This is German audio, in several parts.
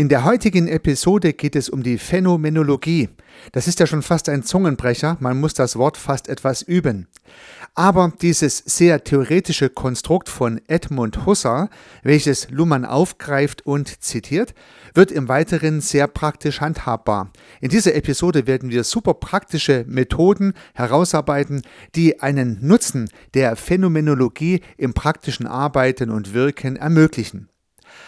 In der heutigen Episode geht es um die Phänomenologie. Das ist ja schon fast ein Zungenbrecher, man muss das Wort fast etwas üben. Aber dieses sehr theoretische Konstrukt von Edmund Husserl, welches Luhmann aufgreift und zitiert, wird im Weiteren sehr praktisch handhabbar. In dieser Episode werden wir super praktische Methoden herausarbeiten, die einen Nutzen der Phänomenologie im praktischen Arbeiten und Wirken ermöglichen.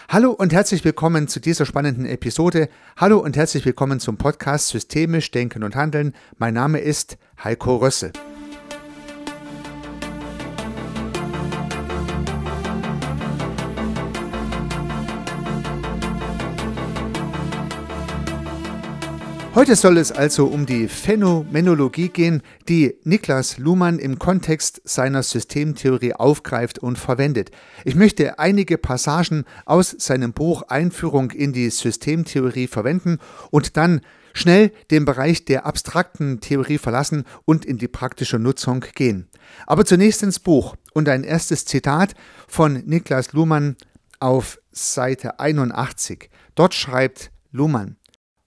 Hallo und herzlich willkommen zu dieser spannenden Episode. Hallo und herzlich willkommen zum Podcast Systemisch Denken und Handeln. Mein Name ist Heiko Rössel. Heute soll es also um die Phänomenologie gehen, die Niklas Luhmann im Kontext seiner Systemtheorie aufgreift und verwendet. Ich möchte einige Passagen aus seinem Buch Einführung in die Systemtheorie verwenden und dann schnell den Bereich der abstrakten Theorie verlassen und in die praktische Nutzung gehen. Aber zunächst ins Buch und ein erstes Zitat von Niklas Luhmann auf Seite 81. Dort schreibt Luhmann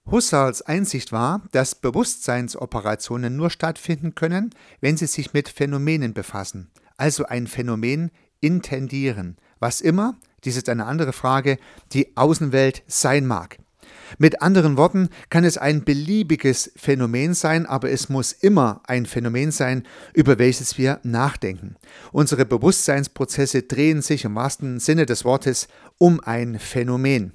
Husserls Einsicht war, dass Bewusstseinsoperationen nur stattfinden können, wenn sie sich mit Phänomenen befassen, also ein Phänomen intendieren, was immer, dies ist eine andere Frage, die Außenwelt sein mag. Mit anderen Worten kann es ein beliebiges Phänomen sein, aber es muss immer ein Phänomen sein, über welches wir nachdenken. Unsere Bewusstseinsprozesse drehen sich im wahrsten Sinne des Wortes um ein Phänomen.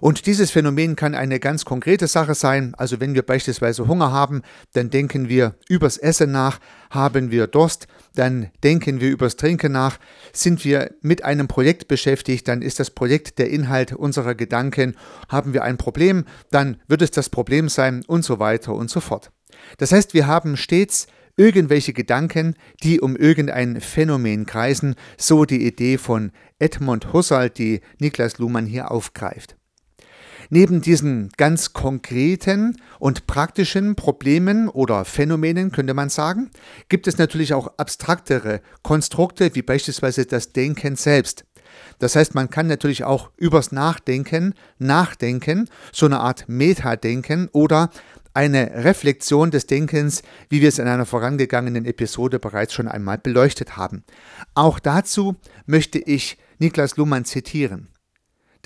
Und dieses Phänomen kann eine ganz konkrete Sache sein. Also wenn wir beispielsweise Hunger haben, dann denken wir übers Essen nach. Haben wir Durst, dann denken wir übers Trinken nach. Sind wir mit einem Projekt beschäftigt, dann ist das Projekt der Inhalt unserer Gedanken. Haben wir ein Problem, dann wird es das Problem sein und so weiter und so fort. Das heißt, wir haben stets irgendwelche Gedanken, die um irgendein Phänomen kreisen, so die Idee von Edmund Husserl, die Niklas Luhmann hier aufgreift. Neben diesen ganz konkreten und praktischen Problemen oder Phänomenen könnte man sagen, gibt es natürlich auch abstraktere Konstrukte wie beispielsweise das Denken selbst. Das heißt, man kann natürlich auch übers Nachdenken nachdenken, so eine Art Metadenken oder eine Reflexion des Denkens, wie wir es in einer vorangegangenen Episode bereits schon einmal beleuchtet haben. Auch dazu möchte ich Niklas Luhmann zitieren.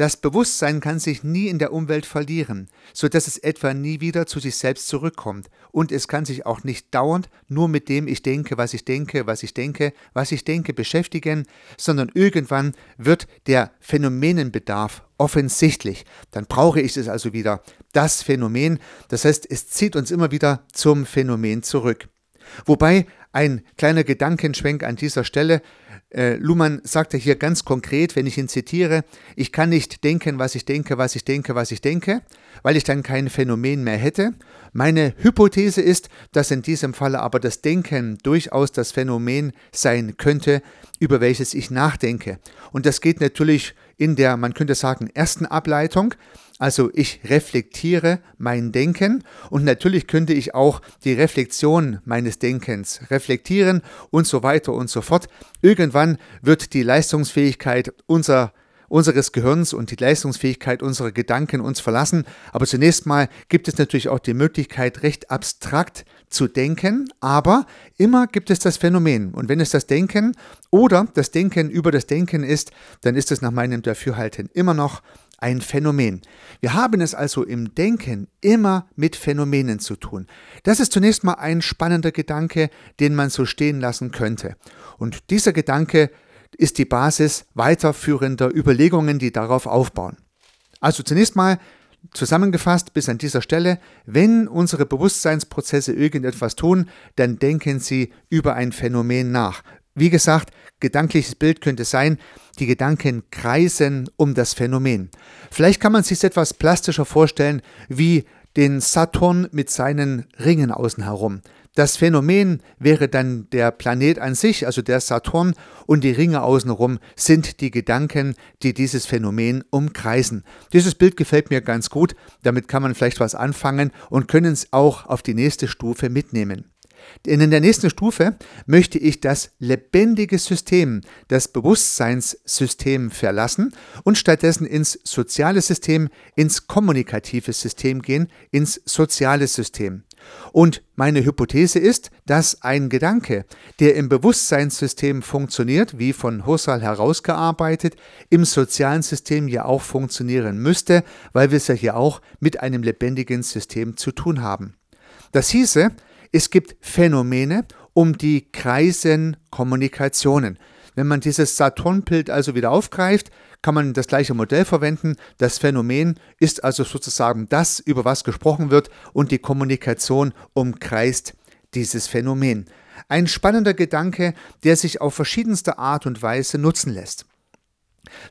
Das Bewusstsein kann sich nie in der Umwelt verlieren, so dass es etwa nie wieder zu sich selbst zurückkommt, und es kann sich auch nicht dauernd nur mit dem ich denke, was ich denke, was ich denke, was ich denke beschäftigen, sondern irgendwann wird der Phänomenenbedarf offensichtlich. Dann brauche ich es also wieder, das Phänomen, das heißt, es zieht uns immer wieder zum Phänomen zurück. Wobei ein kleiner Gedankenschwenk an dieser Stelle, äh, Luhmann sagte hier ganz konkret, wenn ich ihn zitiere, ich kann nicht denken, was ich denke, was ich denke, was ich denke, weil ich dann kein Phänomen mehr hätte. Meine Hypothese ist, dass in diesem Falle aber das Denken durchaus das Phänomen sein könnte, über welches ich nachdenke. Und das geht natürlich in der, man könnte sagen, ersten Ableitung. Also ich reflektiere mein Denken und natürlich könnte ich auch die Reflexion meines Denkens reflektieren und so weiter und so fort. Irgendwann wird die Leistungsfähigkeit unserer unseres Gehirns und die Leistungsfähigkeit unserer Gedanken uns verlassen. Aber zunächst mal gibt es natürlich auch die Möglichkeit, recht abstrakt zu denken, aber immer gibt es das Phänomen. Und wenn es das Denken oder das Denken über das Denken ist, dann ist es nach meinem Dafürhalten immer noch ein Phänomen. Wir haben es also im Denken immer mit Phänomenen zu tun. Das ist zunächst mal ein spannender Gedanke, den man so stehen lassen könnte. Und dieser Gedanke ist die Basis weiterführender Überlegungen, die darauf aufbauen. Also zunächst mal zusammengefasst bis an dieser Stelle, wenn unsere Bewusstseinsprozesse irgendetwas tun, dann denken sie über ein Phänomen nach. Wie gesagt, gedankliches Bild könnte sein, die Gedanken kreisen um das Phänomen. Vielleicht kann man sich etwas plastischer vorstellen wie den Saturn mit seinen Ringen außen herum. Das Phänomen wäre dann der Planet an sich, also der Saturn, und die Ringe außenrum sind die Gedanken, die dieses Phänomen umkreisen. Dieses Bild gefällt mir ganz gut, damit kann man vielleicht was anfangen und können es auch auf die nächste Stufe mitnehmen. Denn in der nächsten Stufe möchte ich das lebendige System, das Bewusstseinssystem verlassen und stattdessen ins soziale System, ins kommunikative System gehen, ins soziale System. Und meine Hypothese ist, dass ein Gedanke, der im Bewusstseinssystem funktioniert, wie von Husserl herausgearbeitet, im sozialen System ja auch funktionieren müsste, weil wir es ja hier auch mit einem lebendigen System zu tun haben. Das hieße, es gibt Phänomene, um die kreisen Kommunikationen. Wenn man dieses Saturnbild also wieder aufgreift, kann man das gleiche Modell verwenden. Das Phänomen ist also sozusagen das, über was gesprochen wird und die Kommunikation umkreist dieses Phänomen. Ein spannender Gedanke, der sich auf verschiedenste Art und Weise nutzen lässt.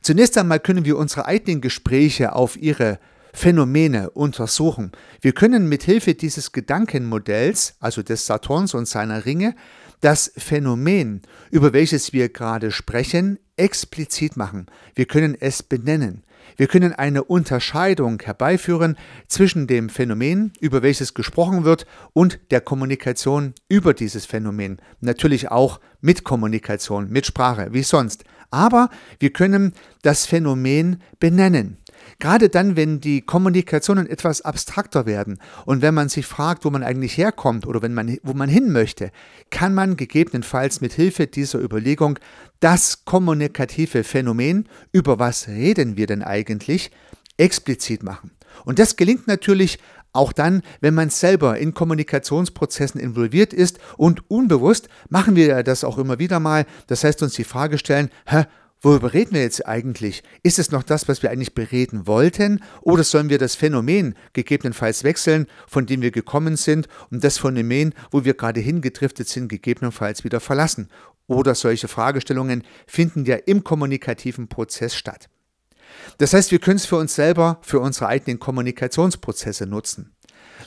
Zunächst einmal können wir unsere eigenen Gespräche auf ihre Phänomene untersuchen. Wir können mit Hilfe dieses Gedankenmodells, also des Saturns und seiner Ringe, das Phänomen, über welches wir gerade sprechen, explizit machen. Wir können es benennen. Wir können eine Unterscheidung herbeiführen zwischen dem Phänomen, über welches gesprochen wird, und der Kommunikation über dieses Phänomen. Natürlich auch mit Kommunikation, mit Sprache, wie sonst. Aber wir können das Phänomen benennen. Gerade dann, wenn die Kommunikationen etwas abstrakter werden und wenn man sich fragt, wo man eigentlich herkommt oder wenn man, wo man hin möchte, kann man gegebenenfalls mit Hilfe dieser Überlegung das kommunikative Phänomen, über was reden wir denn eigentlich, explizit machen. Und das gelingt natürlich auch dann, wenn man selber in Kommunikationsprozessen involviert ist und unbewusst machen wir das auch immer wieder mal. Das heißt, uns die Frage stellen, hä, Worüber reden wir jetzt eigentlich? Ist es noch das, was wir eigentlich bereden wollten? Oder sollen wir das Phänomen gegebenenfalls wechseln, von dem wir gekommen sind, und das Phänomen, wo wir gerade hingedriftet sind, gegebenenfalls wieder verlassen? Oder solche Fragestellungen finden ja im kommunikativen Prozess statt. Das heißt, wir können es für uns selber, für unsere eigenen Kommunikationsprozesse nutzen.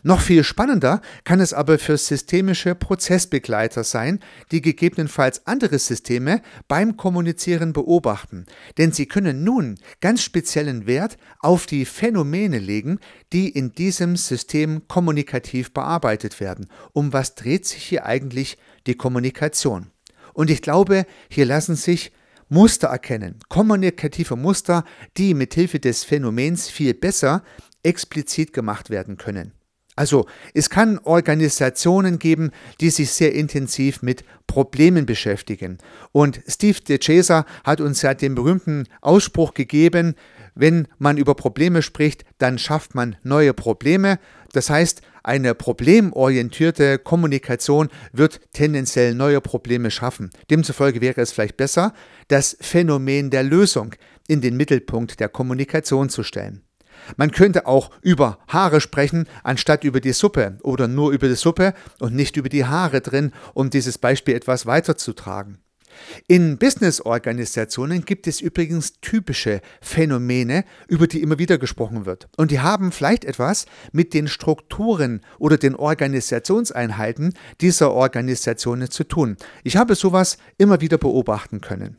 Noch viel spannender kann es aber für systemische Prozessbegleiter sein, die gegebenenfalls andere Systeme beim Kommunizieren beobachten, denn sie können nun ganz speziellen Wert auf die Phänomene legen, die in diesem System kommunikativ bearbeitet werden. Um was dreht sich hier eigentlich die Kommunikation? Und ich glaube, hier lassen sich Muster erkennen, kommunikative Muster, die mithilfe des Phänomens viel besser explizit gemacht werden können. Also es kann Organisationen geben, die sich sehr intensiv mit Problemen beschäftigen. Und Steve DeCesa hat uns ja den berühmten Ausspruch gegeben, wenn man über Probleme spricht, dann schafft man neue Probleme. Das heißt, eine problemorientierte Kommunikation wird tendenziell neue Probleme schaffen. Demzufolge wäre es vielleicht besser, das Phänomen der Lösung in den Mittelpunkt der Kommunikation zu stellen. Man könnte auch über Haare sprechen, anstatt über die Suppe oder nur über die Suppe und nicht über die Haare drin, um dieses Beispiel etwas weiterzutragen. In Business-Organisationen gibt es übrigens typische Phänomene, über die immer wieder gesprochen wird. Und die haben vielleicht etwas mit den Strukturen oder den Organisationseinheiten dieser Organisationen zu tun. Ich habe sowas immer wieder beobachten können.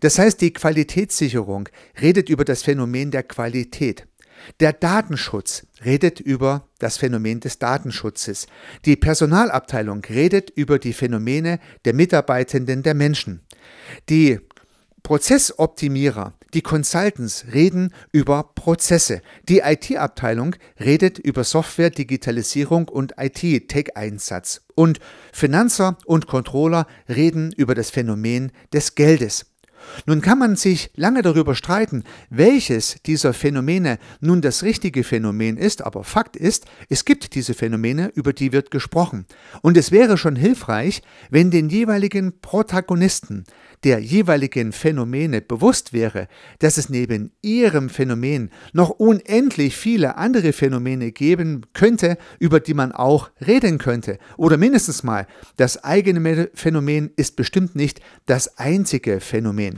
Das heißt, die Qualitätssicherung redet über das Phänomen der Qualität. Der Datenschutz redet über das Phänomen des Datenschutzes. Die Personalabteilung redet über die Phänomene der Mitarbeitenden der Menschen. Die Prozessoptimierer, die Consultants reden über Prozesse. Die IT-Abteilung redet über Software, Digitalisierung und IT-Tech-Einsatz. Und Finanzer und Controller reden über das Phänomen des Geldes. Nun kann man sich lange darüber streiten, welches dieser Phänomene nun das richtige Phänomen ist, aber Fakt ist, es gibt diese Phänomene, über die wird gesprochen. Und es wäre schon hilfreich, wenn den jeweiligen Protagonisten der jeweiligen Phänomene bewusst wäre, dass es neben ihrem Phänomen noch unendlich viele andere Phänomene geben könnte, über die man auch reden könnte. Oder mindestens mal, das eigene Phänomen ist bestimmt nicht das einzige Phänomen.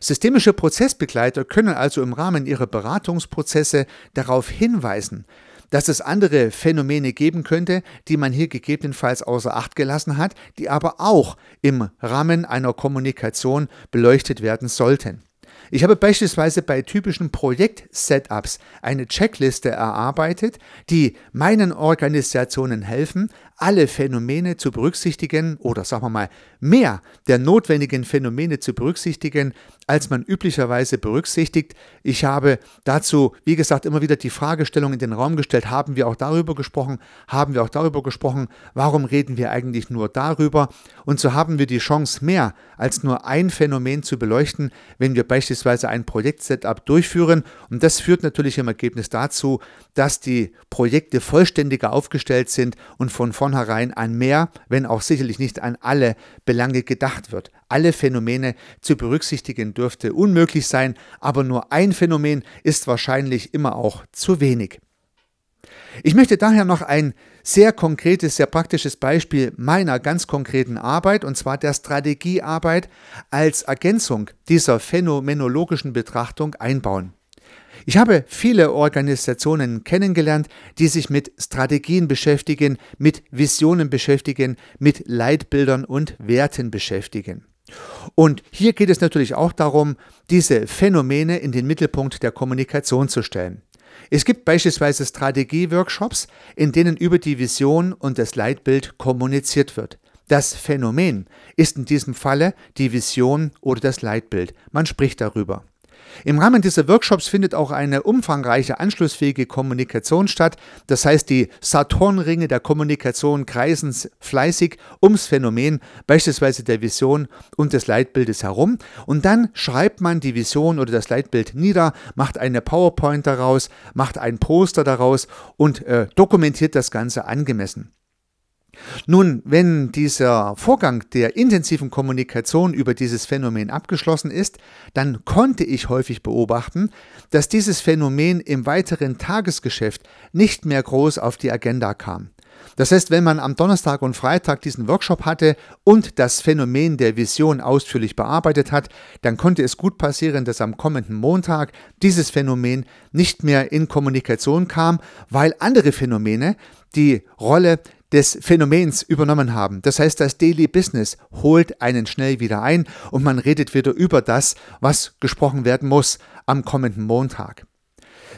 Systemische Prozessbegleiter können also im Rahmen ihrer Beratungsprozesse darauf hinweisen, dass es andere Phänomene geben könnte, die man hier gegebenenfalls außer Acht gelassen hat, die aber auch im Rahmen einer Kommunikation beleuchtet werden sollten. Ich habe beispielsweise bei typischen Projekt-Setups eine Checkliste erarbeitet, die meinen Organisationen helfen, alle Phänomene zu berücksichtigen oder sagen wir mal mehr der notwendigen Phänomene zu berücksichtigen, als man üblicherweise berücksichtigt. Ich habe dazu, wie gesagt, immer wieder die Fragestellung in den Raum gestellt, haben wir auch darüber gesprochen, haben wir auch darüber gesprochen, warum reden wir eigentlich nur darüber? Und so haben wir die Chance, mehr als nur ein Phänomen zu beleuchten, wenn wir beispielsweise ein Projektsetup durchführen. Und das führt natürlich im Ergebnis dazu, dass die Projekte vollständiger aufgestellt sind und von vornherein an mehr, wenn auch sicherlich nicht an alle Belange gedacht wird alle Phänomene zu berücksichtigen dürfte unmöglich sein, aber nur ein Phänomen ist wahrscheinlich immer auch zu wenig. Ich möchte daher noch ein sehr konkretes, sehr praktisches Beispiel meiner ganz konkreten Arbeit, und zwar der Strategiearbeit, als Ergänzung dieser phänomenologischen Betrachtung einbauen. Ich habe viele Organisationen kennengelernt, die sich mit Strategien beschäftigen, mit Visionen beschäftigen, mit Leitbildern und Werten beschäftigen. Und hier geht es natürlich auch darum, diese Phänomene in den Mittelpunkt der Kommunikation zu stellen. Es gibt beispielsweise Strategie-Workshops, in denen über die Vision und das Leitbild kommuniziert wird. Das Phänomen ist in diesem Falle die Vision oder das Leitbild. Man spricht darüber. Im Rahmen dieser Workshops findet auch eine umfangreiche anschlussfähige Kommunikation statt. Das heißt, die Saturnringe der Kommunikation kreisen fleißig ums Phänomen, beispielsweise der Vision und des Leitbildes herum. Und dann schreibt man die Vision oder das Leitbild nieder, macht eine PowerPoint daraus, macht ein Poster daraus und äh, dokumentiert das Ganze angemessen. Nun, wenn dieser Vorgang der intensiven Kommunikation über dieses Phänomen abgeschlossen ist, dann konnte ich häufig beobachten, dass dieses Phänomen im weiteren Tagesgeschäft nicht mehr groß auf die Agenda kam. Das heißt, wenn man am Donnerstag und Freitag diesen Workshop hatte und das Phänomen der Vision ausführlich bearbeitet hat, dann konnte es gut passieren, dass am kommenden Montag dieses Phänomen nicht mehr in Kommunikation kam, weil andere Phänomene die Rolle des Phänomens übernommen haben. Das heißt, das Daily Business holt einen schnell wieder ein und man redet wieder über das, was gesprochen werden muss am kommenden Montag.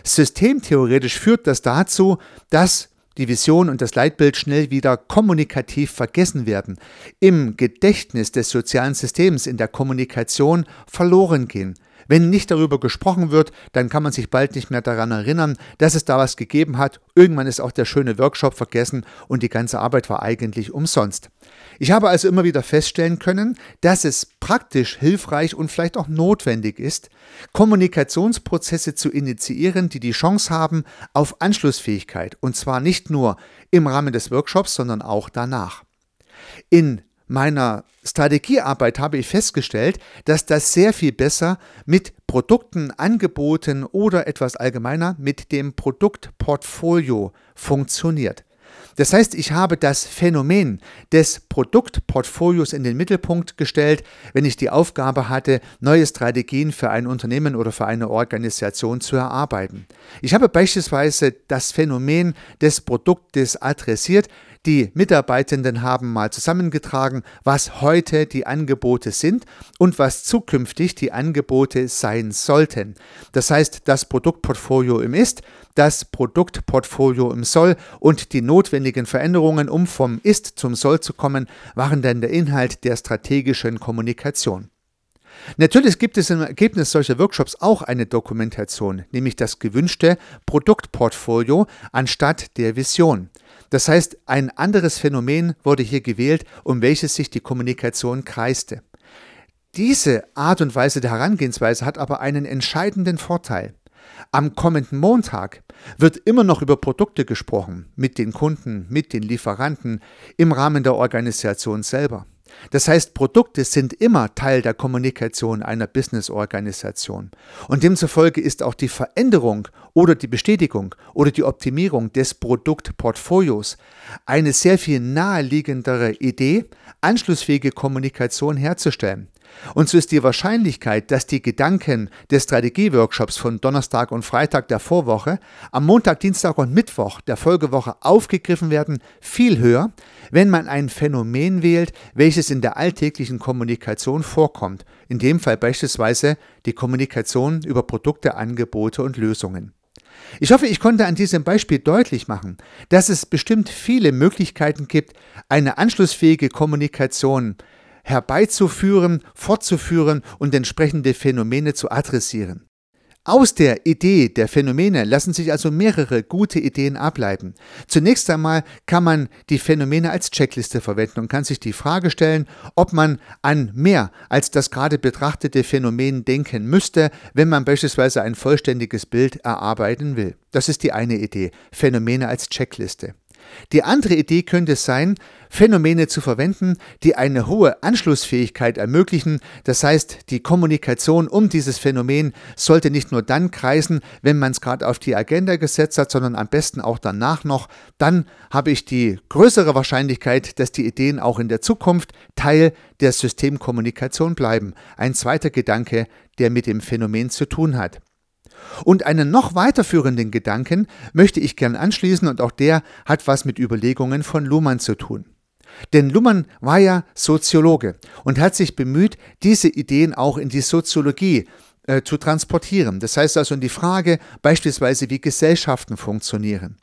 Systemtheoretisch führt das dazu, dass die Vision und das Leitbild schnell wieder kommunikativ vergessen werden, im Gedächtnis des sozialen Systems in der Kommunikation verloren gehen. Wenn nicht darüber gesprochen wird, dann kann man sich bald nicht mehr daran erinnern, dass es da was gegeben hat. Irgendwann ist auch der schöne Workshop vergessen und die ganze Arbeit war eigentlich umsonst. Ich habe also immer wieder feststellen können, dass es praktisch hilfreich und vielleicht auch notwendig ist, Kommunikationsprozesse zu initiieren, die die Chance haben auf Anschlussfähigkeit und zwar nicht nur im Rahmen des Workshops, sondern auch danach. In meiner Strategiearbeit habe ich festgestellt, dass das sehr viel besser mit Produkten, Angeboten oder etwas allgemeiner mit dem Produktportfolio funktioniert. Das heißt, ich habe das Phänomen des Produktportfolios in den Mittelpunkt gestellt, wenn ich die Aufgabe hatte, neue Strategien für ein Unternehmen oder für eine Organisation zu erarbeiten. Ich habe beispielsweise das Phänomen des Produktes adressiert, die Mitarbeitenden haben mal zusammengetragen, was heute die Angebote sind und was zukünftig die Angebote sein sollten. Das heißt, das Produktportfolio im Ist, das Produktportfolio im Soll und die notwendigen Veränderungen, um vom Ist zum Soll zu kommen, waren dann der Inhalt der strategischen Kommunikation. Natürlich gibt es im Ergebnis solcher Workshops auch eine Dokumentation, nämlich das gewünschte Produktportfolio anstatt der Vision. Das heißt, ein anderes Phänomen wurde hier gewählt, um welches sich die Kommunikation kreiste. Diese Art und Weise der Herangehensweise hat aber einen entscheidenden Vorteil. Am kommenden Montag wird immer noch über Produkte gesprochen, mit den Kunden, mit den Lieferanten, im Rahmen der Organisation selber. Das heißt, Produkte sind immer Teil der Kommunikation einer Businessorganisation. Und demzufolge ist auch die Veränderung oder die Bestätigung oder die Optimierung des Produktportfolios eine sehr viel naheliegendere Idee, anschlussfähige Kommunikation herzustellen. Und so ist die Wahrscheinlichkeit, dass die Gedanken des Strategieworkshops von Donnerstag und Freitag der Vorwoche am Montag, Dienstag und Mittwoch der Folgewoche aufgegriffen werden, viel höher, wenn man ein Phänomen wählt, welches in der alltäglichen Kommunikation vorkommt, in dem Fall beispielsweise die Kommunikation über Produkte, Angebote und Lösungen. Ich hoffe, ich konnte an diesem Beispiel deutlich machen, dass es bestimmt viele Möglichkeiten gibt, eine anschlussfähige Kommunikation herbeizuführen, fortzuführen und entsprechende Phänomene zu adressieren. Aus der Idee der Phänomene lassen sich also mehrere gute Ideen ableiten. Zunächst einmal kann man die Phänomene als Checkliste verwenden und kann sich die Frage stellen, ob man an mehr als das gerade betrachtete Phänomen denken müsste, wenn man beispielsweise ein vollständiges Bild erarbeiten will. Das ist die eine Idee, Phänomene als Checkliste. Die andere Idee könnte sein, Phänomene zu verwenden, die eine hohe Anschlussfähigkeit ermöglichen. Das heißt, die Kommunikation um dieses Phänomen sollte nicht nur dann kreisen, wenn man es gerade auf die Agenda gesetzt hat, sondern am besten auch danach noch. Dann habe ich die größere Wahrscheinlichkeit, dass die Ideen auch in der Zukunft Teil der Systemkommunikation bleiben. Ein zweiter Gedanke, der mit dem Phänomen zu tun hat. Und einen noch weiterführenden Gedanken möchte ich gern anschließen und auch der hat was mit Überlegungen von Luhmann zu tun. Denn Luhmann war ja Soziologe und hat sich bemüht, diese Ideen auch in die Soziologie äh, zu transportieren. Das heißt also in die Frage beispielsweise, wie Gesellschaften funktionieren.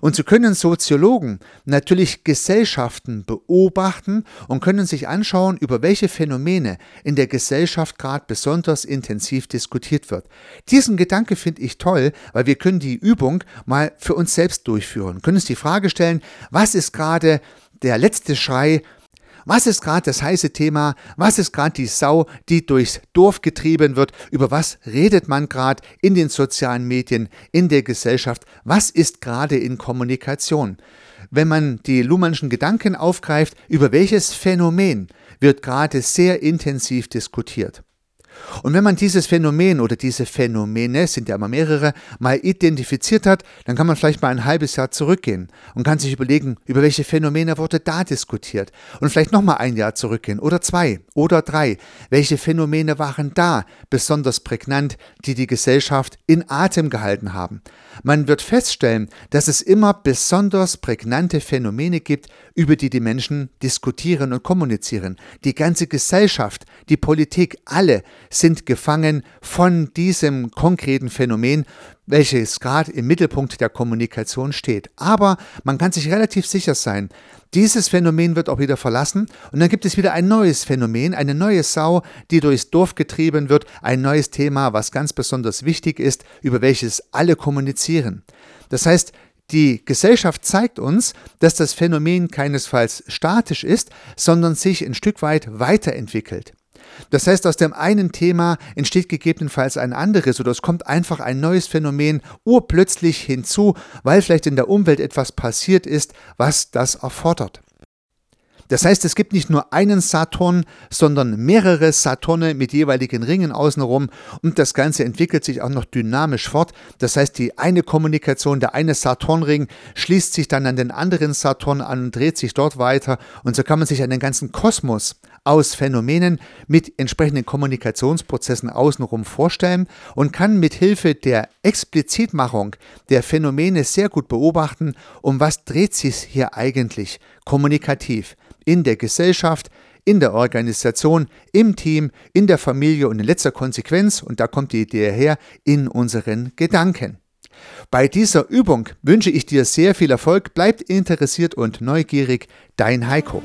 Und so können Soziologen natürlich Gesellschaften beobachten und können sich anschauen, über welche Phänomene in der Gesellschaft gerade besonders intensiv diskutiert wird. Diesen Gedanke finde ich toll, weil wir können die Übung mal für uns selbst durchführen, können uns die Frage stellen, was ist gerade der letzte Schrei was ist gerade das heiße Thema? Was ist gerade die Sau, die durchs Dorf getrieben wird? Über was redet man gerade in den sozialen Medien, in der Gesellschaft? Was ist gerade in Kommunikation? Wenn man die Luhmannschen Gedanken aufgreift, über welches Phänomen wird gerade sehr intensiv diskutiert? Und wenn man dieses Phänomen oder diese Phänomene, sind ja immer mehrere, mal identifiziert hat, dann kann man vielleicht mal ein halbes Jahr zurückgehen und kann sich überlegen, über welche Phänomene wurde da diskutiert. Und vielleicht nochmal ein Jahr zurückgehen oder zwei oder drei. Welche Phänomene waren da besonders prägnant, die die Gesellschaft in Atem gehalten haben? Man wird feststellen, dass es immer besonders prägnante Phänomene gibt, über die die Menschen diskutieren und kommunizieren. Die ganze Gesellschaft, die Politik, alle sind gefangen von diesem konkreten Phänomen, welches gerade im Mittelpunkt der Kommunikation steht. Aber man kann sich relativ sicher sein, dieses Phänomen wird auch wieder verlassen und dann gibt es wieder ein neues Phänomen, eine neue Sau, die durchs Dorf getrieben wird, ein neues Thema, was ganz besonders wichtig ist, über welches alle kommunizieren. Das heißt, die Gesellschaft zeigt uns, dass das Phänomen keinesfalls statisch ist, sondern sich ein Stück weit weiterentwickelt. Das heißt, aus dem einen Thema entsteht gegebenenfalls ein anderes oder es kommt einfach ein neues Phänomen urplötzlich hinzu, weil vielleicht in der Umwelt etwas passiert ist, was das erfordert. Das heißt, es gibt nicht nur einen Saturn, sondern mehrere Saturne mit jeweiligen Ringen außenrum und das Ganze entwickelt sich auch noch dynamisch fort. Das heißt, die eine Kommunikation, der eine Saturnring schließt sich dann an den anderen Saturn an und dreht sich dort weiter und so kann man sich einen ganzen Kosmos aus Phänomenen mit entsprechenden Kommunikationsprozessen außenrum vorstellen und kann mit Hilfe der Explizitmachung der Phänomene sehr gut beobachten, um was dreht sich hier eigentlich kommunikativ in der Gesellschaft, in der Organisation, im Team, in der Familie und in letzter Konsequenz, und da kommt die Idee her, in unseren Gedanken. Bei dieser Übung wünsche ich dir sehr viel Erfolg, bleibt interessiert und neugierig, dein Heiko.